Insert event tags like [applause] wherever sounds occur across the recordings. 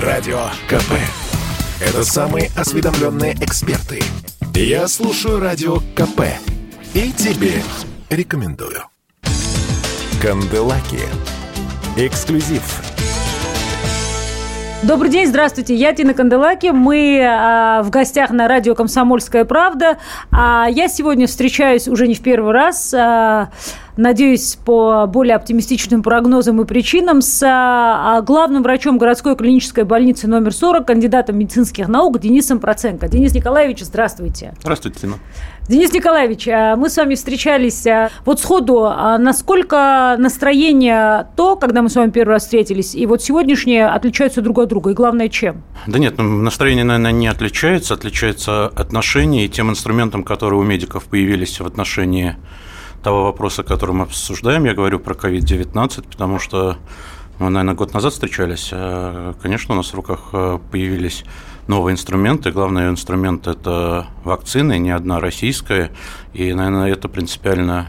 Радио КП. Это самые осведомленные эксперты. Я слушаю Радио КП. И тебе рекомендую. Канделаки. Эксклюзив Добрый день, здравствуйте, я Тина Канделаки. Мы а, в гостях на радио «Комсомольская правда». А я сегодня встречаюсь уже не в первый раз а, надеюсь, по более оптимистичным прогнозам и причинам, с а, главным врачом городской клинической больницы номер 40, кандидатом медицинских наук Денисом Проценко. Денис Николаевич, здравствуйте. Здравствуйте, Тина. Денис Николаевич, а, мы с вами встречались а, вот сходу. Насколько настроение то, когда мы с вами первый раз встретились, и вот сегодняшнее отличаются друг от друга? И главное, чем? Да нет, ну, настроение, наверное, не отличается. Отличается отношение и тем инструментом, которые у медиков появились в отношении того вопроса, который мы обсуждаем, я говорю про COVID-19, потому что мы, наверное, год назад встречались. А, конечно, у нас в руках а, появились новые инструменты. Главный инструмент – это вакцины, не одна российская. И, наверное, это принципиально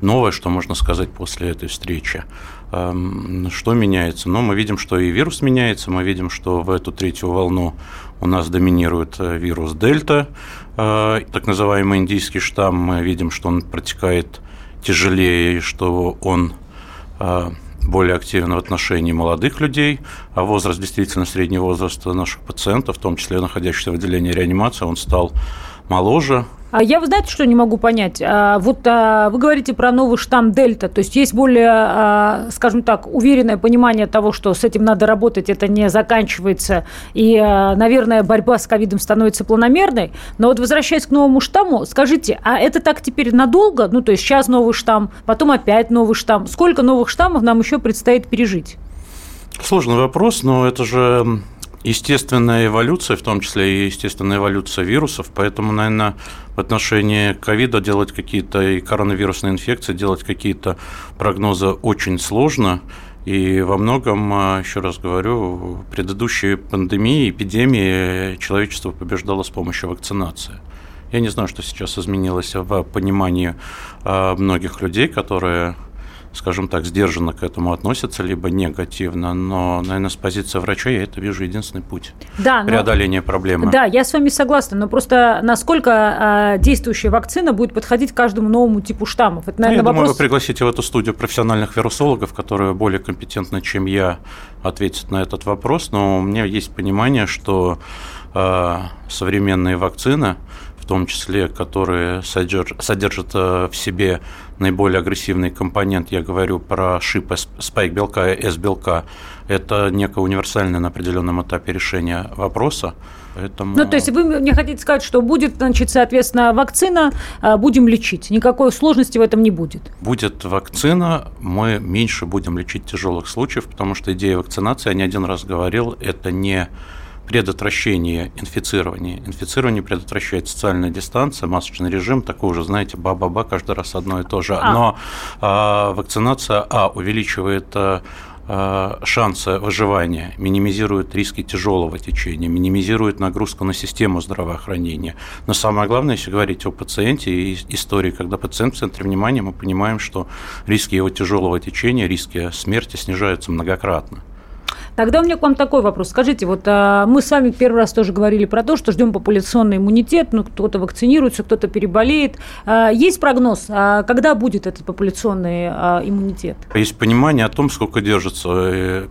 новое, что можно сказать после этой встречи. Что меняется? Ну, мы видим, что и вирус меняется, мы видим, что в эту третью волну у нас доминирует э, вирус Дельта, э, так называемый индийский штамм. Мы видим, что он протекает тяжелее, что он э, более активен в отношении молодых людей, а возраст, действительно, средний возраст наших пациентов, в том числе находящихся в отделении реанимации, он стал моложе, я, вы знаете, что не могу понять? А, вот а, вы говорите про новый штамм Дельта, то есть есть более, скажем так, уверенное понимание того, что с этим надо работать, это не заканчивается, и, наверное, борьба с ковидом становится планомерной. Но вот возвращаясь к новому штамму, скажите, а это так теперь надолго? Ну, то есть сейчас новый штамм, потом опять новый штамм. Сколько новых штаммов нам еще предстоит пережить? Сложный вопрос, но это же естественная эволюция, в том числе и естественная эволюция вирусов, поэтому, наверное, в отношении ковида делать какие-то и коронавирусные инфекции, делать какие-то прогнозы очень сложно. И во многом, а, еще раз говорю, предыдущие пандемии, эпидемии человечество побеждало с помощью вакцинации. Я не знаю, что сейчас изменилось в понимании а, многих людей, которые скажем так, сдержанно к этому относятся, либо негативно. Но, наверное, с позиции врача я это вижу единственный путь да, преодоления но, проблемы. Да, я с вами согласна, но просто насколько э, действующая вакцина будет подходить каждому новому типу штаммов? Это, наверное, ну, я вопрос... думаю, вы пригласите в эту студию профессиональных вирусологов, которые более компетентны, чем я, ответят на этот вопрос. Но у меня есть понимание, что э, современные вакцины в том числе, которые содержат, содержат э, в себе наиболее агрессивный компонент, я говорю про шип спайк белка и S-белка, это некое универсальное на определенном этапе решения вопроса. Поэтому... Ну, то есть вы мне хотите сказать, что будет, значит, соответственно, вакцина, а, будем лечить. Никакой сложности в этом не будет. Будет вакцина, мы меньше будем лечить тяжелых случаев, потому что идея вакцинации, я не один раз говорил, это не предотвращение инфицирования. Инфицирование предотвращает социальная дистанция, масочный режим, такой уже, знаете, ба-ба-ба, каждый раз одно и то же. А. Но а, вакцинация, а, увеличивает а, а, шансы выживания, минимизирует риски тяжелого течения, минимизирует нагрузку на систему здравоохранения. Но самое главное, если говорить о пациенте и истории, когда пациент в центре внимания, мы понимаем, что риски его тяжелого течения, риски смерти снижаются многократно. Тогда у меня к вам такой вопрос. Скажите, вот а, мы с вами первый раз тоже говорили про то, что ждем популяционный иммунитет, ну, кто-то вакцинируется, кто-то переболеет. А, есть прогноз, а когда будет этот популяционный а, иммунитет? Есть понимание о том, сколько держится э,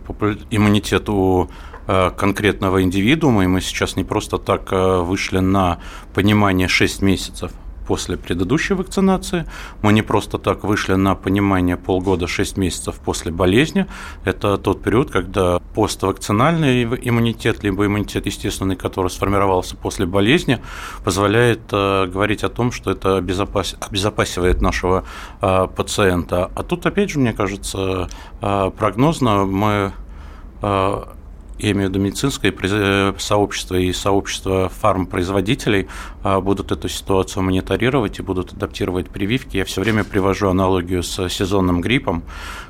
иммунитет у э, конкретного индивидуума, и мы сейчас не просто так э, вышли на понимание 6 месяцев после предыдущей вакцинации. Мы не просто так вышли на понимание полгода, 6 месяцев после болезни. Это тот период, когда поствакцинальный иммунитет, либо иммунитет естественный, который сформировался после болезни, позволяет э, говорить о том, что это обезопас... обезопасивает нашего э, пациента. А тут, опять же, мне кажется, э, прогнозно мы э, я имею в виду медицинское э, сообщество и сообщество фармпроизводителей а, будут эту ситуацию мониторировать и будут адаптировать прививки. Я все время привожу аналогию с сезонным гриппом,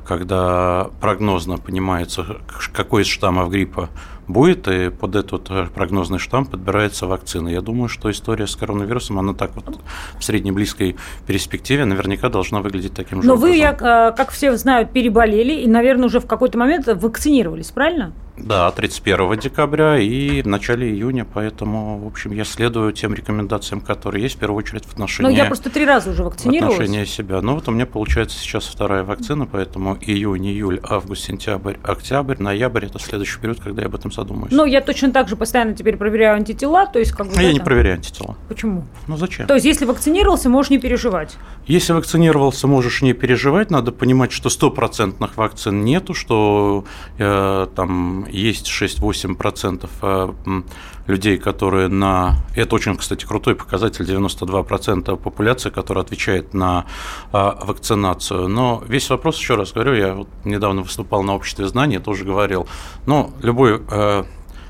когда прогнозно понимается, какой из штаммов гриппа будет, и под этот прогнозный штамм подбирается вакцина. Я думаю, что история с коронавирусом, она так вот в среднеблизкой перспективе наверняка должна выглядеть таким же Но образом. вы, я, как все знают, переболели и, наверное, уже в какой-то момент вакцинировались, правильно? Да, 31 декабря и в начале июня, поэтому, в общем, я следую тем рекомендациям, которые есть, в первую очередь в отношении... Ну, я просто три раза уже вакцинировалась. В отношении себя. Ну, вот у меня получается сейчас вторая вакцина, поэтому июнь, июль, август, сентябрь, октябрь, ноябрь – это следующий период, когда я об этом задумаюсь. Ну, я точно так же постоянно теперь проверяю антитела, то есть как бы... Я не проверяю антитела. Почему? Ну, зачем? То есть, если вакцинировался, можешь не переживать? Если вакцинировался, можешь не переживать. Надо понимать, что стопроцентных вакцин нету, что э, там есть 6-8% э, людей, которые на... Это очень, кстати, крутой показатель, 92% популяции, которая отвечает на э, вакцинацию. Но весь вопрос, еще раз говорю, я вот недавно выступал на обществе знаний, тоже говорил, но любой э,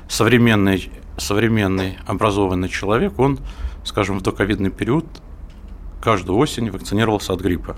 современный, современный образованный человек, он, скажем, в доковидный период каждую осень вакцинировался от гриппа.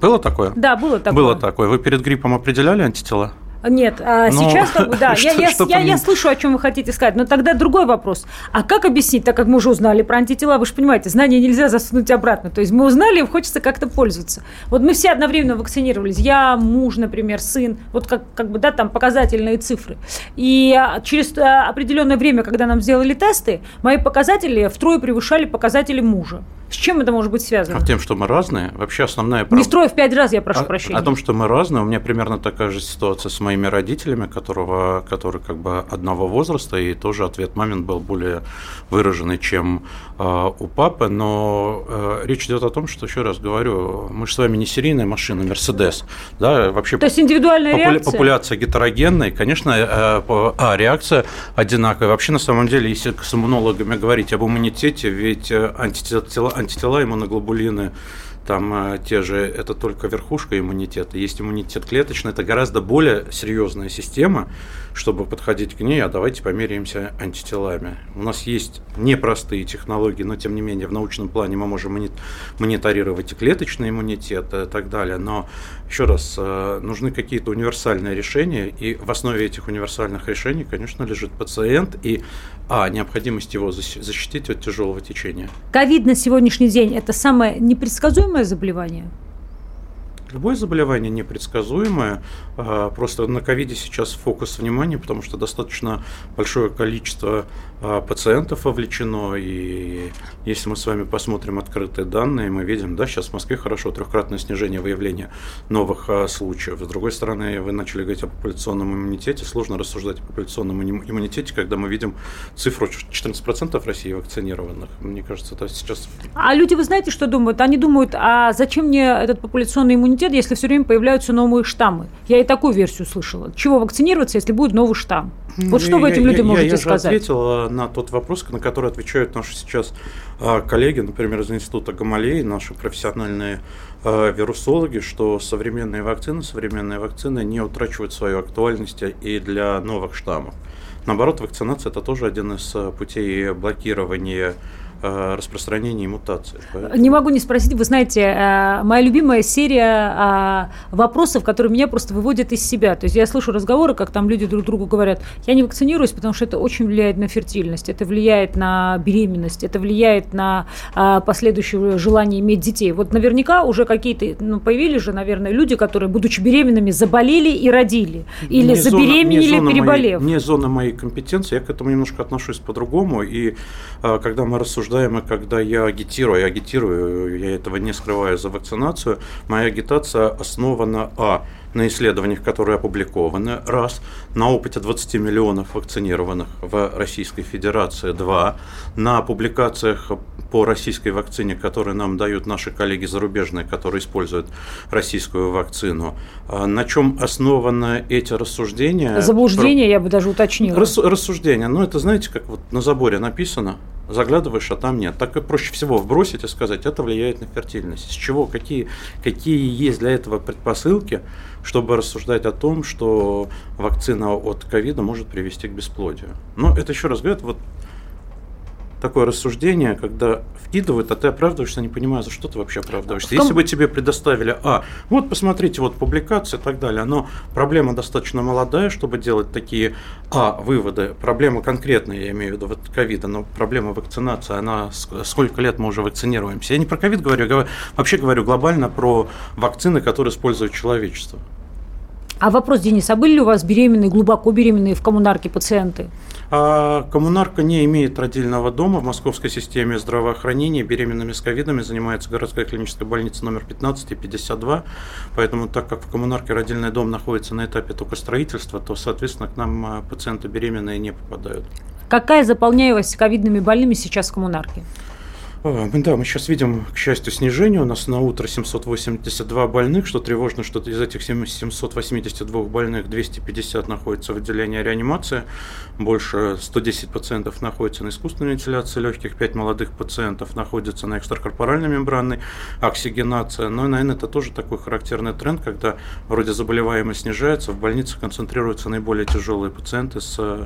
Было такое? Да, было такое. Было такое. Вы перед гриппом определяли антитела? Нет, а но... сейчас да, [laughs] я, я, я, я слышу, о чем вы хотите сказать, но тогда другой вопрос. А как объяснить, так как мы уже узнали про антитела, вы же понимаете, знания нельзя засунуть обратно. То есть мы узнали, и хочется как-то пользоваться. Вот мы все одновременно вакцинировались. Я, муж, например, сын, вот как, как бы, да, там показательные цифры. И через определенное время, когда нам сделали тесты, мои показатели втрое превышали показатели мужа. С чем это может быть связано? А тем, что мы разные. Вообще основная проблема... Не строю в пять раз, я прошу о, прощения. О том, что мы разные. У меня примерно такая же ситуация с моими родителями, которого, которые как бы одного возраста, и тоже ответ мамин был более выраженный, чем э, у папы. Но э, речь идет о том, что, еще раз говорю, мы же с вами не серийная машина, Мерседес. Да, вообще То есть индивидуальная популя- реакция? Популяция гетерогенная, конечно, э, а, реакция одинаковая. Вообще, на самом деле, если с иммунологами говорить об иммунитете, ведь антитела антитела, иммуноглобулины, там а, те же, это только верхушка иммунитета. Есть иммунитет клеточный, это гораздо более серьезная система, чтобы подходить к ней, а давайте померяемся антителами. У нас есть непростые технологии, но тем не менее в научном плане мы можем мониторировать и клеточный иммунитет и так далее. Но еще раз, а, нужны какие-то универсальные решения, и в основе этих универсальных решений, конечно, лежит пациент и а, необходимость его защитить от тяжелого течения. Ковид на сегодняшний день – это самое непредсказуемое заболевание? Любое заболевание непредсказуемое. А, просто на ковиде сейчас фокус внимания, потому что достаточно большое количество а, пациентов вовлечено. И если мы с вами посмотрим открытые данные, мы видим, да, сейчас в Москве хорошо, трехкратное снижение выявления новых а, случаев. С другой стороны, вы начали говорить о популяционном иммунитете. Сложно рассуждать о популяционном иммунитете, когда мы видим цифру 14% в России вакцинированных. Мне кажется, это сейчас... А люди, вы знаете, что думают? Они думают, а зачем мне этот популяционный иммунитет? Иммунитет, если все время появляются новые штаммы. Я и такую версию слышала. Чего вакцинироваться, если будет новый штамм? Вот что вы этим людям можете я, я сказать? Я ответил на тот вопрос, на который отвечают наши сейчас а, коллеги, например, из Института Гамалеи, наши профессиональные а, вирусологи, что современные вакцины, современные вакцины не утрачивают свою актуальность и для новых штаммов. Наоборот, вакцинация – это тоже один из а, путей блокирования распространения мутаций. Поэтому... Не могу не спросить, вы знаете, э, моя любимая серия э, вопросов, которые меня просто выводят из себя. То есть я слышу разговоры, как там люди друг другу говорят, я не вакцинируюсь, потому что это очень влияет на фертильность, это влияет на беременность, это влияет на э, последующее желание иметь детей. Вот наверняка уже какие-то, ну, появились же, наверное, люди, которые, будучи беременными, заболели и родили. Или не забеременели, зона, не переболев. Моей, не зона моей компетенции, я к этому немножко отношусь по-другому. И когда мы рассуждаем обсуждаемо, когда я агитирую, я агитирую, я этого не скрываю за вакцинацию, моя агитация основана, а, на исследованиях, которые опубликованы, раз, на опыте 20 миллионов вакцинированных в Российской Федерации, два, на публикациях по российской вакцине, которые нам дают наши коллеги зарубежные, которые используют российскую вакцину. А на чем основаны эти рассуждения? Заблуждение, я бы даже уточнила. Рас, рассуждения, ну это знаете, как вот на заборе написано, заглядываешь, а там нет. Так и проще всего вбросить и сказать, это влияет на фертильность. С чего, какие, какие есть для этого предпосылки, чтобы рассуждать о том, что вакцина от ковида может привести к бесплодию. Но это еще раз говорят, вот такое рассуждение, когда вкидывают, а ты оправдываешься, не понимая, за что ты вообще оправдываешься. Если бы тебе предоставили, а, вот посмотрите, вот публикации и так далее, но проблема достаточно молодая, чтобы делать такие, а, выводы. Проблема конкретная, я имею в виду, вот ковида, но проблема вакцинации, она, сколько лет мы уже вакцинируемся. Я не про ковид говорю, я вообще говорю глобально про вакцины, которые использует человечество. А вопрос, Денис, а были ли у вас беременные, глубоко беременные в коммунарке пациенты? А коммунарка не имеет родильного дома. В московской системе здравоохранения беременными с ковидами занимается городская клиническая больница номер 15 и 52. Поэтому, так как в коммунарке родильный дом находится на этапе только строительства, то, соответственно, к нам а, пациенты беременные не попадают. Какая заполняемость ковидными больными сейчас в коммунарке? А, да, мы сейчас видим, к счастью, снижение. У нас на утро 782 больных, что тревожно, что из этих 782 больных 250 находятся в отделении реанимации, больше 110 пациентов находятся на искусственной вентиляции легких, 5 молодых пациентов находятся на экстракорпоральной мембранной оксигенации. Но, наверное, это тоже такой характерный тренд, когда вроде заболеваемость снижается, в больницах концентрируются наиболее тяжелые пациенты с э,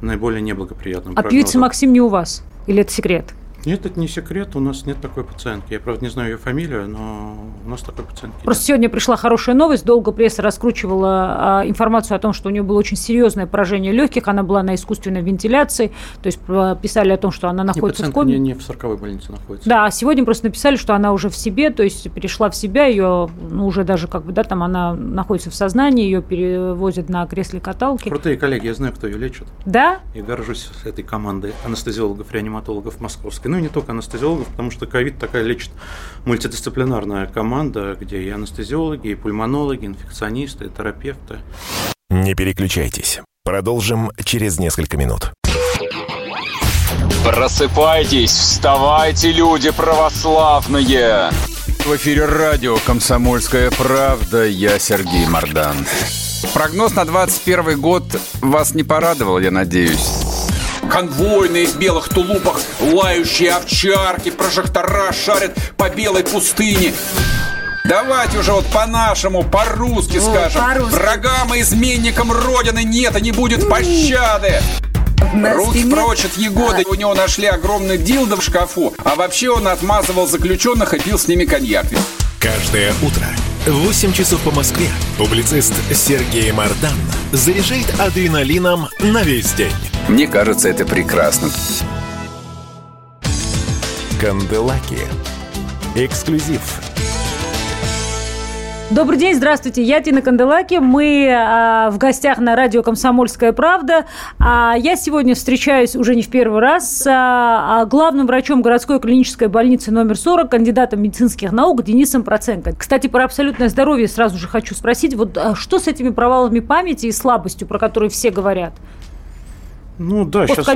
наиболее неблагоприятным А пьется Максим не у вас? Или это секрет? Нет, это не секрет, у нас нет такой пациентки. Я, правда, не знаю ее фамилию, но у нас такой пациентки Просто нет. сегодня пришла хорошая новость. Долго пресса раскручивала а, информацию о том, что у нее было очень серьезное поражение легких, она была на искусственной вентиляции, то есть писали о том, что она находится не, в коме. Не, не в 40 больнице находится. Да, а сегодня просто написали, что она уже в себе, то есть перешла в себя, ее, ну, уже даже как бы, да, там она находится в сознании, ее перевозят на кресле каталки. Крутые коллеги, я знаю, кто ее лечит. Да? Я горжусь этой командой анестезиологов, реаниматологов московской ну и не только анестезиологов, потому что ковид такая лечит мультидисциплинарная команда, где и анестезиологи, и пульмонологи, и инфекционисты, и терапевты. Не переключайтесь. Продолжим через несколько минут. Просыпайтесь, вставайте, люди православные! В эфире радио «Комсомольская правда». Я Сергей Мордан. Прогноз на 21 год вас не порадовал, я надеюсь конвойные в белых тулупах, лающие овчарки, прожектора шарят по белой пустыне. Давайте уже вот по-нашему, по-русски скажем. По Врагам и изменникам Родины нет и не будет пощады. Руки прочь от Егоды. У него нашли огромный дилдо в шкафу. А вообще он отмазывал заключенных и пил с ними коньяк. Каждое утро в 8 часов по Москве публицист Сергей Мардан заряжает адреналином на весь день. Мне кажется, это прекрасно. Канделаки. Эксклюзив Добрый день, здравствуйте. Я Тина Канделаки. Мы а, в гостях на радио «Комсомольская правда». А, я сегодня встречаюсь уже не в первый раз с а, главным врачом городской клинической больницы номер 40, кандидатом медицинских наук Денисом Проценко. Кстати, про абсолютное здоровье сразу же хочу спросить. Вот а, что с этими провалами памяти и слабостью, про которые все говорят? Ну да, сейчас,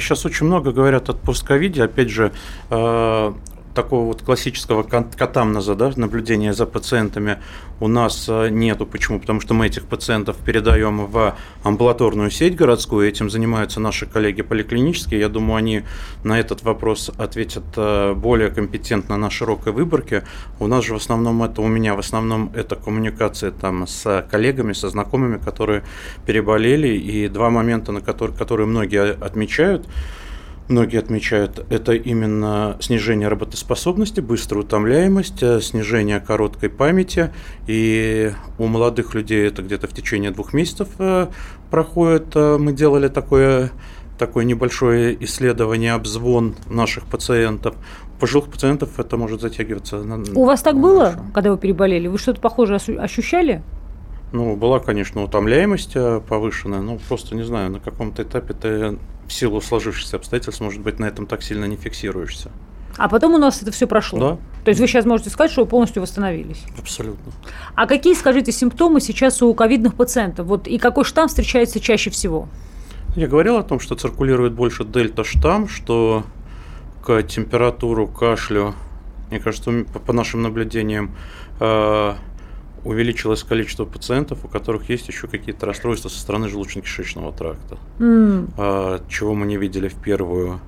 сейчас очень много говорят о постковиде. Опять же, э, такого вот классического катамноза, да, наблюдения за пациентами у нас э, нету. Почему? Потому что мы этих пациентов передаем в амбулаторную сеть городскую, этим занимаются наши коллеги поликлинические. Я думаю, они на этот вопрос ответят э, более компетентно на широкой выборке. У нас же в основном это, у меня в основном это коммуникация там с коллегами, со знакомыми, которые переболели. И два момента, на которые, которые многие отмечают – многие отмечают, это именно снижение работоспособности, быстрая утомляемость, э, снижение короткой памяти. И у молодых людей это где-то в течение двух месяцев э, проходит. Э, мы делали такое такое небольшое исследование, обзвон наших пациентов. У пожилых пациентов это может затягиваться. У вас так было, дальше. когда вы переболели? Вы что-то похожее ощущали? Ну, была, конечно, утомляемость повышенная, но просто, не знаю, на каком-то этапе ты в силу сложившихся обстоятельств, может быть, на этом так сильно не фиксируешься. А потом у нас это все прошло. Да. То есть вы сейчас можете сказать, что вы полностью восстановились. Абсолютно. А какие, скажите, симптомы сейчас у ковидных пациентов? Вот и какой штамм встречается чаще всего? Я говорил о том, что циркулирует больше дельта штамм, что к температуру, кашлю, мне кажется, по нашим наблюдениям, э, увеличилось количество пациентов, у которых есть еще какие-то расстройства со стороны желудочно-кишечного тракта, mm. чего мы не видели в первую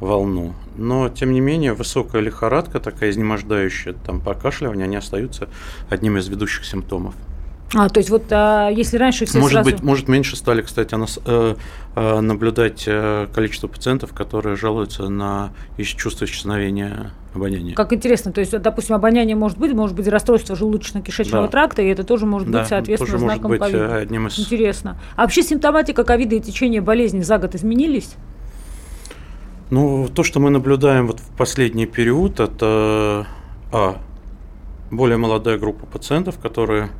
волну. Но, тем не менее, высокая лихорадка, такая изнемождающая, там, покашливание, они остаются одним из ведущих симптомов. А, то есть вот а, если раньше все может сразу... быть, может меньше стали, кстати, нас, э, э, наблюдать э, количество пациентов, которые жалуются на чувство исчезновения обоняния. Как интересно, то есть, допустим, обоняние может быть, может быть расстройство желудочно-кишечного да. тракта, и это тоже может да, быть, соответственно, тоже знаком может быть COVID. одним из... Интересно. А вообще симптоматика ковида и течение болезни за год изменились? Ну, то, что мы наблюдаем вот в последний период, это а, более молодая группа пациентов, которые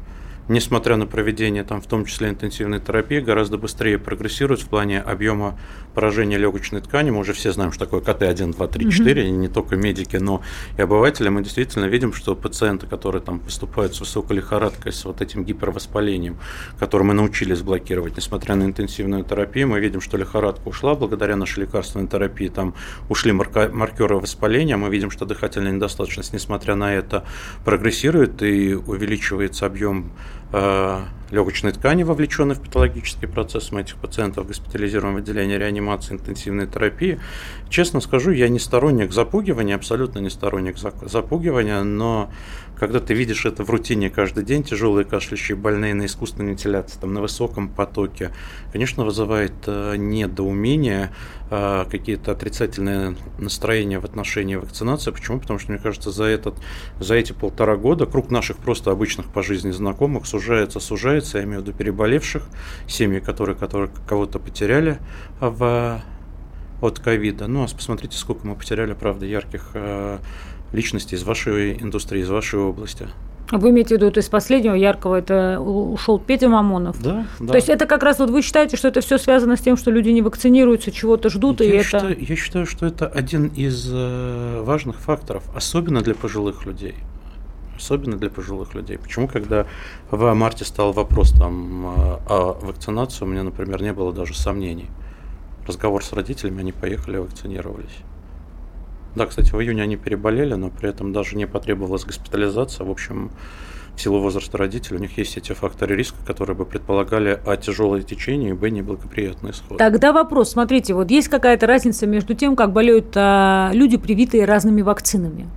несмотря на проведение там, в том числе интенсивной терапии, гораздо быстрее прогрессирует в плане объема поражения легочной ткани. Мы уже все знаем, что такое КТ-1, 2, 3, 4, угу. не только медики, но и обыватели. Мы действительно видим, что пациенты, которые там поступают с высокой лихорадкой, с вот этим гипервоспалением, которое мы научились блокировать, несмотря на интенсивную терапию, мы видим, что лихорадка ушла благодаря нашей лекарственной терапии, там ушли маркеры воспаления, мы видим, что дыхательная недостаточность, несмотря на это, прогрессирует и увеличивается объем легочной ткани, вовлеченной в патологический процесс. Мы этих пациентов госпитализируем в отделение реанимации интенсивной терапии. Честно скажу, я не сторонник запугивания, абсолютно не сторонник запугивания, но когда ты видишь это в рутине каждый день, тяжелые кашляющие больные на искусственной вентиляции, там, на высоком потоке, конечно, вызывает э, недоумение, э, какие-то отрицательные настроения в отношении вакцинации. Почему? Потому что, мне кажется, за, этот, за эти полтора года круг наших просто обычных по жизни знакомых сужается, сужается, я имею в виду переболевших, семьи, которые, которые кого-то потеряли в, от ковида. Ну, а посмотрите, сколько мы потеряли, правда, ярких э, личностей из вашей индустрии, из вашей области. Вы имеете в виду, то есть последнего яркого это ушел Петя Мамонов? Да, да. То есть это как раз вот вы считаете, что это все связано с тем, что люди не вакцинируются, чего-то ждут, я и считаю, это... Я считаю, что это один из э, важных факторов, особенно для пожилых людей. Особенно для пожилых людей. Почему, когда в марте стал вопрос там, э, о вакцинации, у меня, например, не было даже сомнений. Разговор с родителями, они поехали, вакцинировались. Да, кстати, в июне они переболели, но при этом даже не потребовалась госпитализация. В общем, в силу возраста родителей у них есть эти факторы риска, которые бы предполагали а тяжелое течение и б неблагоприятный исход. Тогда вопрос, смотрите, вот есть какая-то разница между тем, как болеют а, люди, привитые разными вакцинами?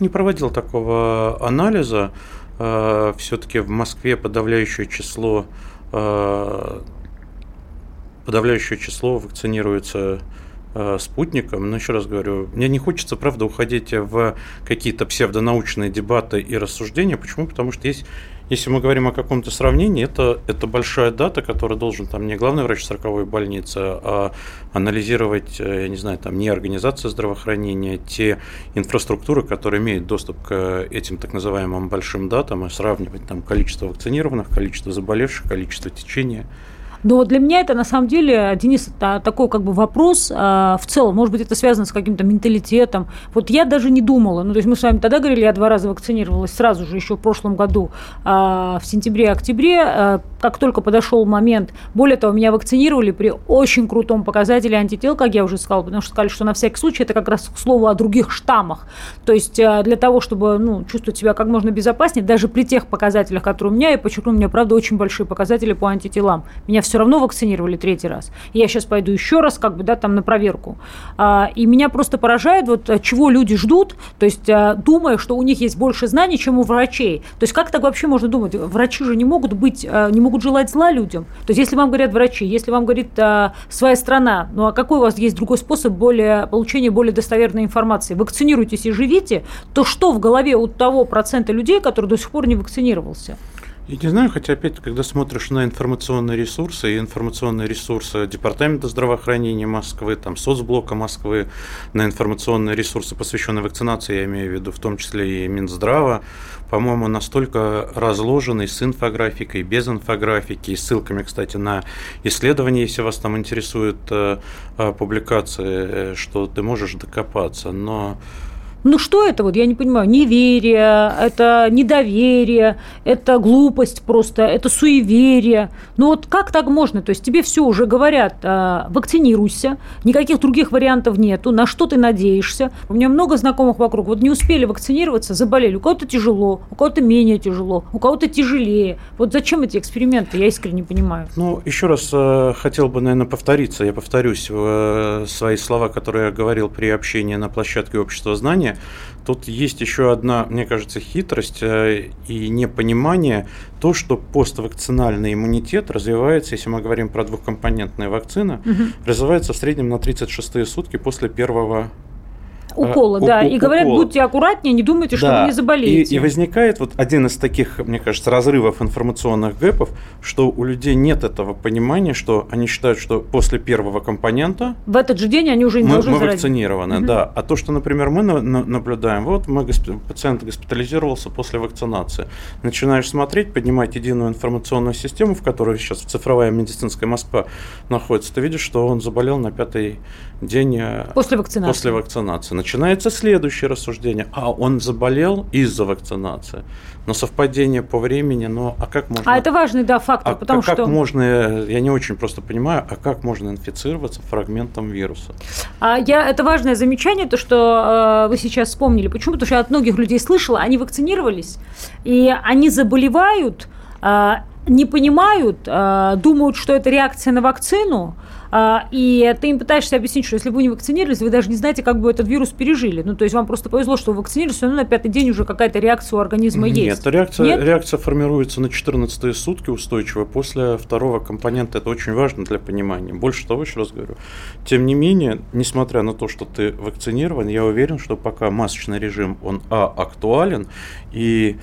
Не проводил такого анализа. А, все-таки в Москве подавляющее число а, подавляющее число вакцинируется спутником. Но еще раз говорю, мне не хочется, правда, уходить в какие-то псевдонаучные дебаты и рассуждения. Почему? Потому что есть если мы говорим о каком-то сравнении, это, это большая дата, которая должен там не главный врач 40 больницы, а анализировать, э, я не знаю, там не организация здравоохранения, те инфраструктуры, которые имеют доступ к этим так называемым большим датам, и сравнивать там количество вакцинированных, количество заболевших, количество течения. Но для меня это на самом деле, Денис, это такой как бы вопрос а, в целом. Может быть, это связано с каким-то менталитетом. Вот я даже не думала. Ну, то есть мы с вами тогда говорили, я два раза вакцинировалась сразу же, еще в прошлом году, а, в сентябре-октябре. А, как только подошел момент, более того, меня вакцинировали при очень крутом показателе антител, как я уже сказала, потому что сказали, что на всякий случай это как раз к слову о других штаммах. То есть а, для того, чтобы ну, чувствовать себя как можно безопаснее, даже при тех показателях, которые у меня, я подчеркну, у меня, правда, очень большие показатели по антителам. Меня все равно вакцинировали третий раз. Я сейчас пойду еще раз, как бы, да, там на проверку. А, и меня просто поражает, вот чего люди ждут, то есть а, думая, что у них есть больше знаний, чем у врачей. То есть как так вообще можно думать? Врачи же не могут быть, а, не могут желать зла людям. То есть если вам говорят врачи, если вам говорит своя страна, ну а какой у вас есть другой способ более, получения более достоверной информации? Вакцинируйтесь и живите, то что в голове у того процента людей, который до сих пор не вакцинировался? Я не знаю, хотя опять, когда смотришь на информационные ресурсы и информационные ресурсы Департамента здравоохранения Москвы, там соцблока Москвы, на информационные ресурсы, посвященные вакцинации, я имею в виду в том числе и Минздрава, по-моему, настолько разложенный с инфографикой, без инфографики, и ссылками, кстати, на исследования, если вас там интересуют э, э, публикации, э, что ты можешь докопаться. Но ну что это вот, я не понимаю, неверие, это недоверие, это глупость просто, это суеверие. Ну вот как так можно? То есть тебе все уже говорят, а, вакцинируйся, никаких других вариантов нету, на что ты надеешься. У меня много знакомых вокруг, вот не успели вакцинироваться, заболели. У кого-то тяжело, у кого-то менее тяжело, у кого-то тяжелее. Вот зачем эти эксперименты, я искренне не понимаю. Ну, еще раз э, хотел бы, наверное, повториться. Я повторюсь э, свои слова, которые я говорил при общении на площадке общества знания. Тут есть еще одна, мне кажется, хитрость э, и непонимание, то, что поствакцинальный иммунитет развивается, если мы говорим про двухкомпонентные вакцины, угу. развивается в среднем на 36 сутки после первого укола, да. И говорят, будьте аккуратнее, не думайте, что вы не заболеете. И, и возникает вот один из таких, мне кажется, разрывов информационных гэпов, что у людей нет этого понимания, что они считают, что после первого компонента... В этот же день они уже не мы, должны Мы вакцинированы, угу. да. А то, что, например, мы на, на, наблюдаем, вот мы, пациент госпитализировался после вакцинации. Начинаешь смотреть, поднимать единую информационную систему, в которой сейчас цифровая медицинская Москва находится, ты видишь, что он заболел на пятый день э, после вакцинации. После вакцинации. Начинается следующее рассуждение. А он заболел из-за вакцинации. Но совпадение по времени, но а как можно... А это важный, да, фактор, а, потому а что... как можно, я не очень просто понимаю, а как можно инфицироваться фрагментом вируса? А я, это важное замечание, то, что э, вы сейчас вспомнили. Почему? Потому что я от многих людей слышала, они вакцинировались, и они заболевают, э, не понимают, э, думают, что это реакция на вакцину, а, и ты им пытаешься объяснить, что если вы не вакцинировались, вы даже не знаете, как бы этот вирус пережили. Ну, то есть вам просто повезло, что вы вакцинировались, но на пятый день уже какая-то реакция у организма Нет, есть. Реакция, Нет, реакция формируется на 14 сутки устойчиво после второго компонента. Это очень важно для понимания. Больше того, еще раз говорю. Тем не менее, несмотря на то, что ты вакцинирован, я уверен, что пока масочный режим, он, а, актуален, и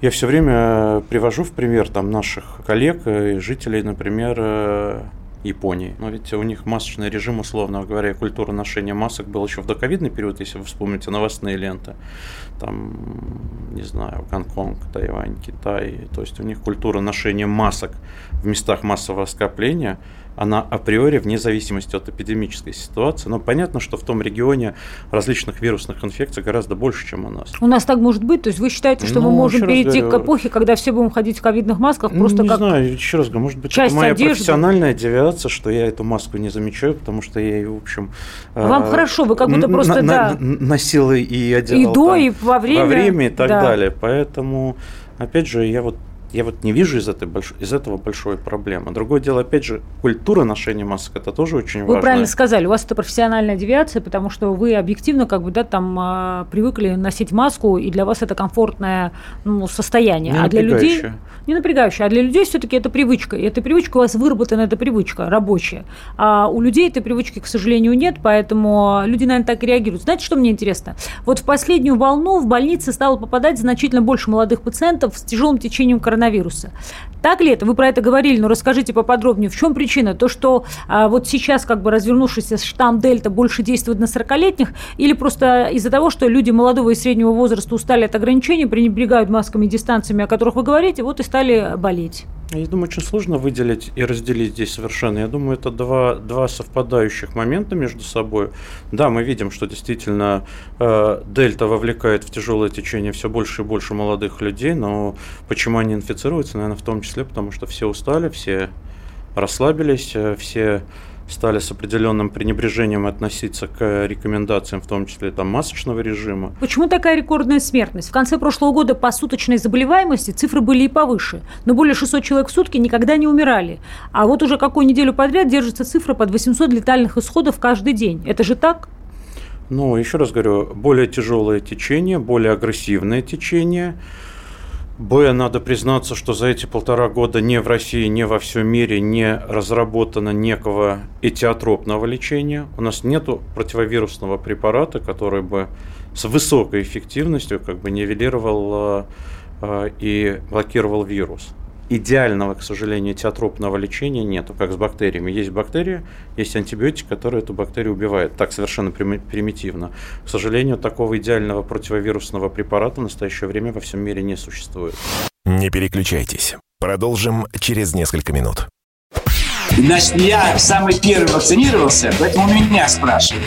я все время привожу в пример там, наших коллег и жителей, например, э, Японии. Но ведь у них масочный режим, условно говоря, культура ношения масок был еще в доковидный период, если вы вспомните новостные ленты. Там, не знаю, Гонконг, Тайвань, Китай. То есть у них культура ношения масок в местах массового скопления – она априори вне зависимости от эпидемической ситуации. Но понятно, что в том регионе различных вирусных инфекций гораздо больше, чем у нас. У нас так может быть? То есть вы считаете, что ну, мы можем перейти говорю, к эпохе, когда все будем ходить в ковидных масках просто не как знаю, еще раз говорю, может быть, часть это моя одежды. профессиональная девиация, что я эту маску не замечаю, потому что я ее, в общем... Вам э, хорошо, вы как будто просто, на, да... Носила и одевал И до, там, и во время. Во время и так да. далее. Поэтому, опять же, я вот я вот не вижу из, этой больш... из этого большой проблемы. Другое дело, опять же, культура ношения масок это тоже очень важно. Вы правильно сказали, у вас это профессиональная девиация, потому что вы объективно как бы да там а, привыкли носить маску, и для вас это комфортное ну, состояние. Не а для людей не напрягающее, а для людей все-таки это привычка. И эта привычка у вас выработана, эта привычка рабочая. А у людей этой привычки, к сожалению, нет, поэтому люди, наверное, так и реагируют. Знаете, что мне интересно? Вот в последнюю волну в больнице стало попадать значительно больше молодых пациентов с тяжелым течением коронавируса коронавируса. Так ли это? Вы про это говорили, но расскажите поподробнее. В чем причина? То, что а, вот сейчас как бы развернувшийся штамм Дельта больше действует на 40-летних или просто из-за того, что люди молодого и среднего возраста устали от ограничений, пренебрегают масками и дистанциями, о которых вы говорите, вот и стали болеть? Я думаю, очень сложно выделить и разделить здесь совершенно. Я думаю, это два, два совпадающих момента между собой. Да, мы видим, что действительно э, дельта вовлекает в тяжелое течение все больше и больше молодых людей, но почему они инфицируются, наверное, в том числе потому, что все устали, все расслабились, э, все стали с определенным пренебрежением относиться к рекомендациям, в том числе там, масочного режима. Почему такая рекордная смертность? В конце прошлого года по суточной заболеваемости цифры были и повыше, но более 600 человек в сутки никогда не умирали. А вот уже какую неделю подряд держится цифра под 800 летальных исходов каждый день. Это же так? Ну, еще раз говорю, более тяжелое течение, более агрессивное течение – Б, надо признаться, что за эти полтора года ни в России, ни во всем мире не разработано некого этиотропного лечения. У нас нет противовирусного препарата, который бы с высокой эффективностью как бы нивелировал э, и блокировал вирус идеального, к сожалению, теотропного лечения нету, как с бактериями. Есть бактерия, есть антибиотик, который эту бактерию убивает. Так совершенно примитивно. К сожалению, такого идеального противовирусного препарата в настоящее время во всем мире не существует. Не переключайтесь. Продолжим через несколько минут. Значит, я самый первый вакцинировался, поэтому меня спрашивают.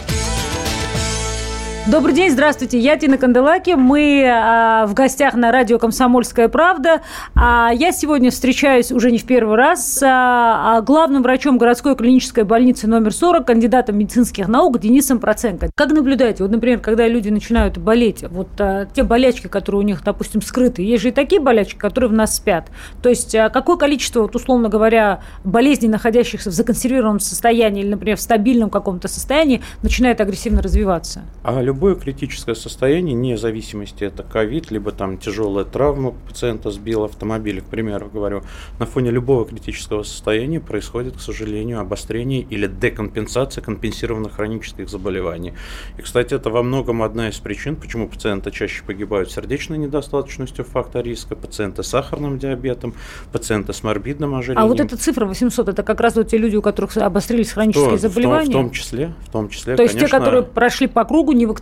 Добрый день, здравствуйте, я Тина Канделаки, мы а, в гостях на радио «Комсомольская правда». А, я сегодня встречаюсь уже не в первый раз с а, главным врачом городской клинической больницы номер 40, кандидатом медицинских наук Денисом Проценко. Как наблюдаете, вот, например, когда люди начинают болеть, вот а, те болячки, которые у них, допустим, скрыты, есть же и такие болячки, которые в нас спят. То есть а, какое количество, вот, условно говоря, болезней, находящихся в законсервированном состоянии или, например, в стабильном каком-то состоянии, начинает агрессивно развиваться? А любое критическое состояние, вне зависимости, это ковид, либо там тяжелая травма пациента сбила автомобиль, к примеру, говорю, на фоне любого критического состояния происходит, к сожалению, обострение или декомпенсация компенсированных хронических заболеваний. И, кстати, это во многом одна из причин, почему пациенты чаще погибают сердечной недостаточностью фактора риска, пациенты с сахарным диабетом, пациенты с морбидным ожирением. А вот эта цифра 800, это как раз вот те люди, у которых обострились хронические То, заболевания? В том, в том числе, в том числе, То есть конечно, те, которые прошли по кругу, не вакцинировались,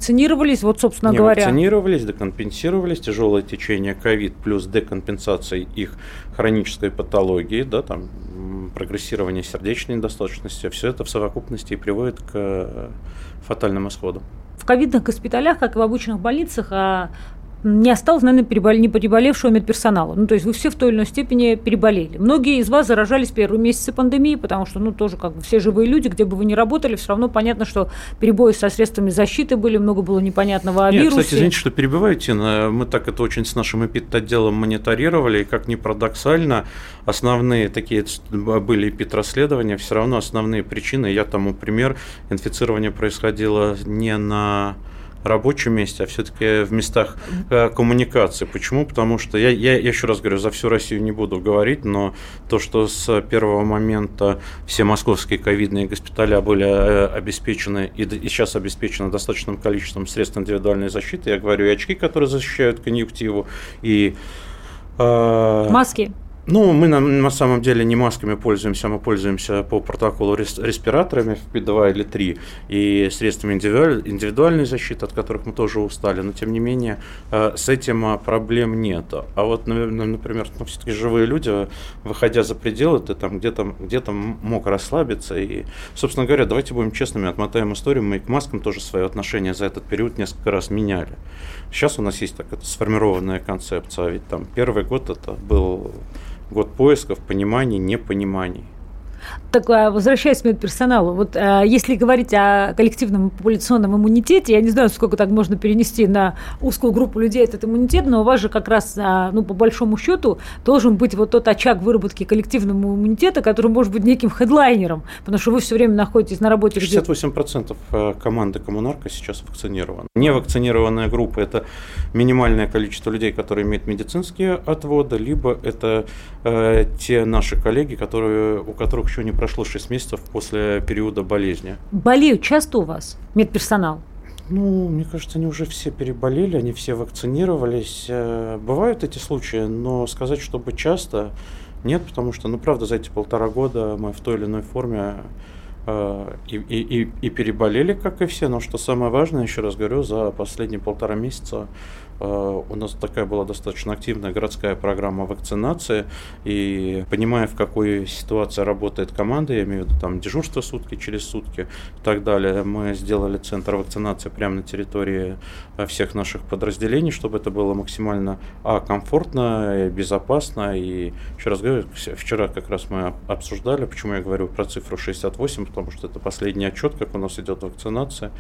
вот, собственно не говоря. вакцинировались, декомпенсировались, тяжелое течение ковид плюс декомпенсация их хронической патологии, да, там прогрессирование сердечной недостаточности, все это в совокупности и приводит к э, фатальным исходам. В ковидных госпиталях, как и в обычных больницах, а не осталось, наверное, перебол... не переболевшего медперсонала. Ну, то есть вы все в той или иной степени переболели. Многие из вас заражались в первые месяцы пандемии, потому что, ну, тоже как бы все живые люди, где бы вы ни работали, все равно понятно, что перебои со средствами защиты были, много было непонятного о Нет, вирусе. кстати, извините, что перебиваю, Тина. Мы так это очень с нашим эпид-отделом мониторировали, и как ни парадоксально, основные такие были эпид-расследования, все равно основные причины, я тому пример, инфицирование происходило не на рабочем месте, а все-таки в местах э, коммуникации. Почему? Потому что я, я, я еще раз говорю, за всю Россию не буду говорить, но то, что с первого момента все московские ковидные госпиталя были э, обеспечены и, и сейчас обеспечены достаточным количеством средств индивидуальной защиты, я говорю и очки, которые защищают конъюнктиву, и э, маски. Ну, мы на, на самом деле не масками пользуемся, мы пользуемся по протоколу рес, респираторами в P2 или 3 и средствами индивидуаль, индивидуальной защиты, от которых мы тоже устали, но тем не менее э, с этим а, проблем нет. А вот, например, ну, все-таки живые люди, выходя за пределы, ты там где-то где мог расслабиться. И, собственно говоря, давайте будем честными, отмотаем историю, мы к маскам тоже свое отношение за этот период несколько раз меняли. Сейчас у нас есть так это сформированная концепция, а ведь там первый год это был год поисков, пониманий, непониманий. Так, а, возвращаясь к медперсоналу, вот а, если говорить о коллективном популяционном иммунитете, я не знаю, сколько так можно перенести на узкую группу людей этот иммунитет, но у вас же как раз, а, ну, по большому счету, должен быть вот тот очаг выработки коллективного иммунитета, который может быть неким хедлайнером, потому что вы все время находитесь на работе. 68% э, команды коммунарка сейчас вакцинированы. Невакцинированная группа – это минимальное количество людей, которые имеют медицинские отводы, либо это э, те наши коллеги, которые, у которых еще не прошло 6 месяцев после периода болезни. Болеют часто у вас медперсонал? Ну, мне кажется, они уже все переболели, они все вакцинировались. Э, бывают эти случаи, но сказать, чтобы часто, нет, потому что, ну, правда, за эти полтора года мы в той или иной форме э, и, и, и переболели, как и все, но что самое важное, еще раз говорю, за последние полтора месяца у нас такая была достаточно активная городская программа вакцинации, и понимая, в какой ситуации работает команда, я имею в виду там дежурство сутки через сутки и так далее, мы сделали центр вакцинации прямо на территории э, всех наших подразделений, чтобы это было максимально а, комфортно, безопасно. И еще раз говорю, вчера как раз мы обсуждали, почему я говорю про цифру 68, потому что это последний отчет, как у нас идет вакцинация.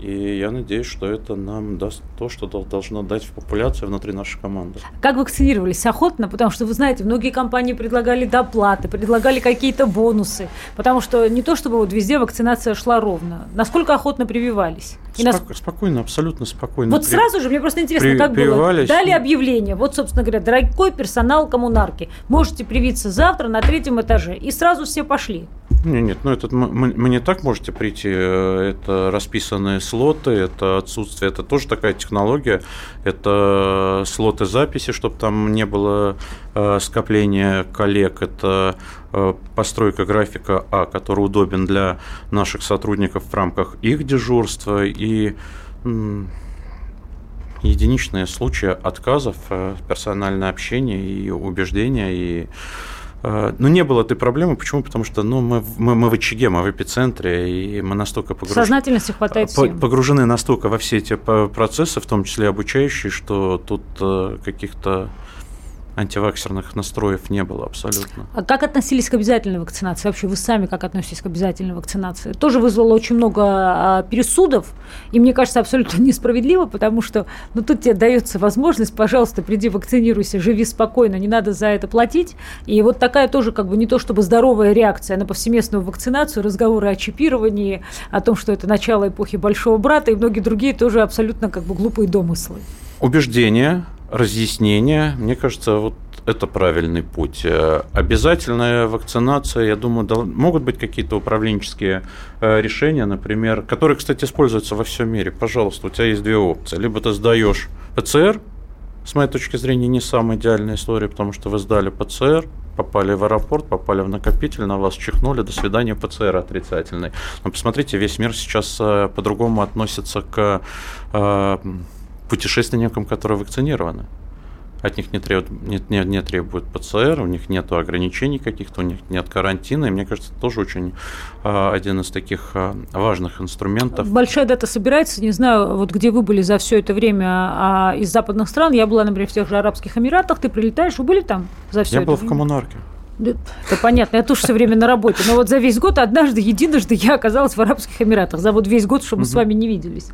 И я надеюсь, что это нам даст то, что должно дать в популяции внутри нашей команды. Как вакцинировались? Охотно? Потому что, вы знаете, многие компании предлагали доплаты, предлагали какие-то бонусы. Потому что не то, чтобы вот везде вакцинация шла ровно. Насколько охотно прививались? И Спок- нас... Спокойно, абсолютно спокойно. Вот при... сразу же, мне просто интересно, при... как было? Дали объявление. Вот, собственно говоря, дорогой персонал коммунарки, можете привиться завтра на третьем этаже. И сразу все пошли. Нет, нет, ну это мы, не так можете прийти. Это расписанные слоты, это отсутствие, это тоже такая технология. Это слоты записи, чтобы там не было э, скопления коллег. Это э, постройка графика А, который удобен для наших сотрудников в рамках их дежурства и единичные случаи отказов, э, персональное общение и убеждения и э, ну, не было этой проблемы. Почему? Потому что ну, мы, мы, мы в очаге, мы в эпицентре, и мы настолько погружены... Сознательности хватает всем. Погружены настолько во все эти процессы, в том числе обучающие, что тут э, каких-то антиваксерных настроев не было абсолютно. А как относились к обязательной вакцинации? Вообще вы сами как относитесь к обязательной вакцинации? Тоже вызвало очень много а, пересудов, и мне кажется, абсолютно [laughs] несправедливо, потому что ну, тут тебе дается возможность, пожалуйста, приди вакцинируйся, живи спокойно, не надо за это платить. И вот такая тоже как бы не то чтобы здоровая реакция на повсеместную вакцинацию, разговоры о чипировании, о том, что это начало эпохи Большого Брата и многие другие тоже абсолютно как бы глупые домыслы. Убеждения, разъяснения. Мне кажется, вот это правильный путь. Э, обязательная вакцинация, я думаю, могут быть какие-то управленческие э, решения, например, которые, кстати, используются во всем мире. Пожалуйста, у тебя есть две опции. Либо ты сдаешь ПЦР, с моей точки зрения, не самая идеальная история, потому что вы сдали ПЦР, попали в аэропорт, попали в накопитель, на вас чихнули, до свидания, ПЦР отрицательный. Но посмотрите, весь мир сейчас э, по-другому относится к путешественникам, которые вакцинированы. От них не требуют, не, не, не требуют ПЦР, у них нет ограничений каких-то, у них нет карантина. И мне кажется, это тоже очень э, один из таких э, важных инструментов. Большая дата собирается. Не знаю, вот где вы были за все это время а, из западных стран. Я была, например, в тех же Арабских Эмиратах. Ты прилетаешь, вы были там за все Я это был время? в коммунарке. Это понятно, я тоже все время на работе. Но вот за весь год, однажды, единожды я оказалась в Арабских Эмиратах. За вот весь год, чтобы мы с вами не виделись.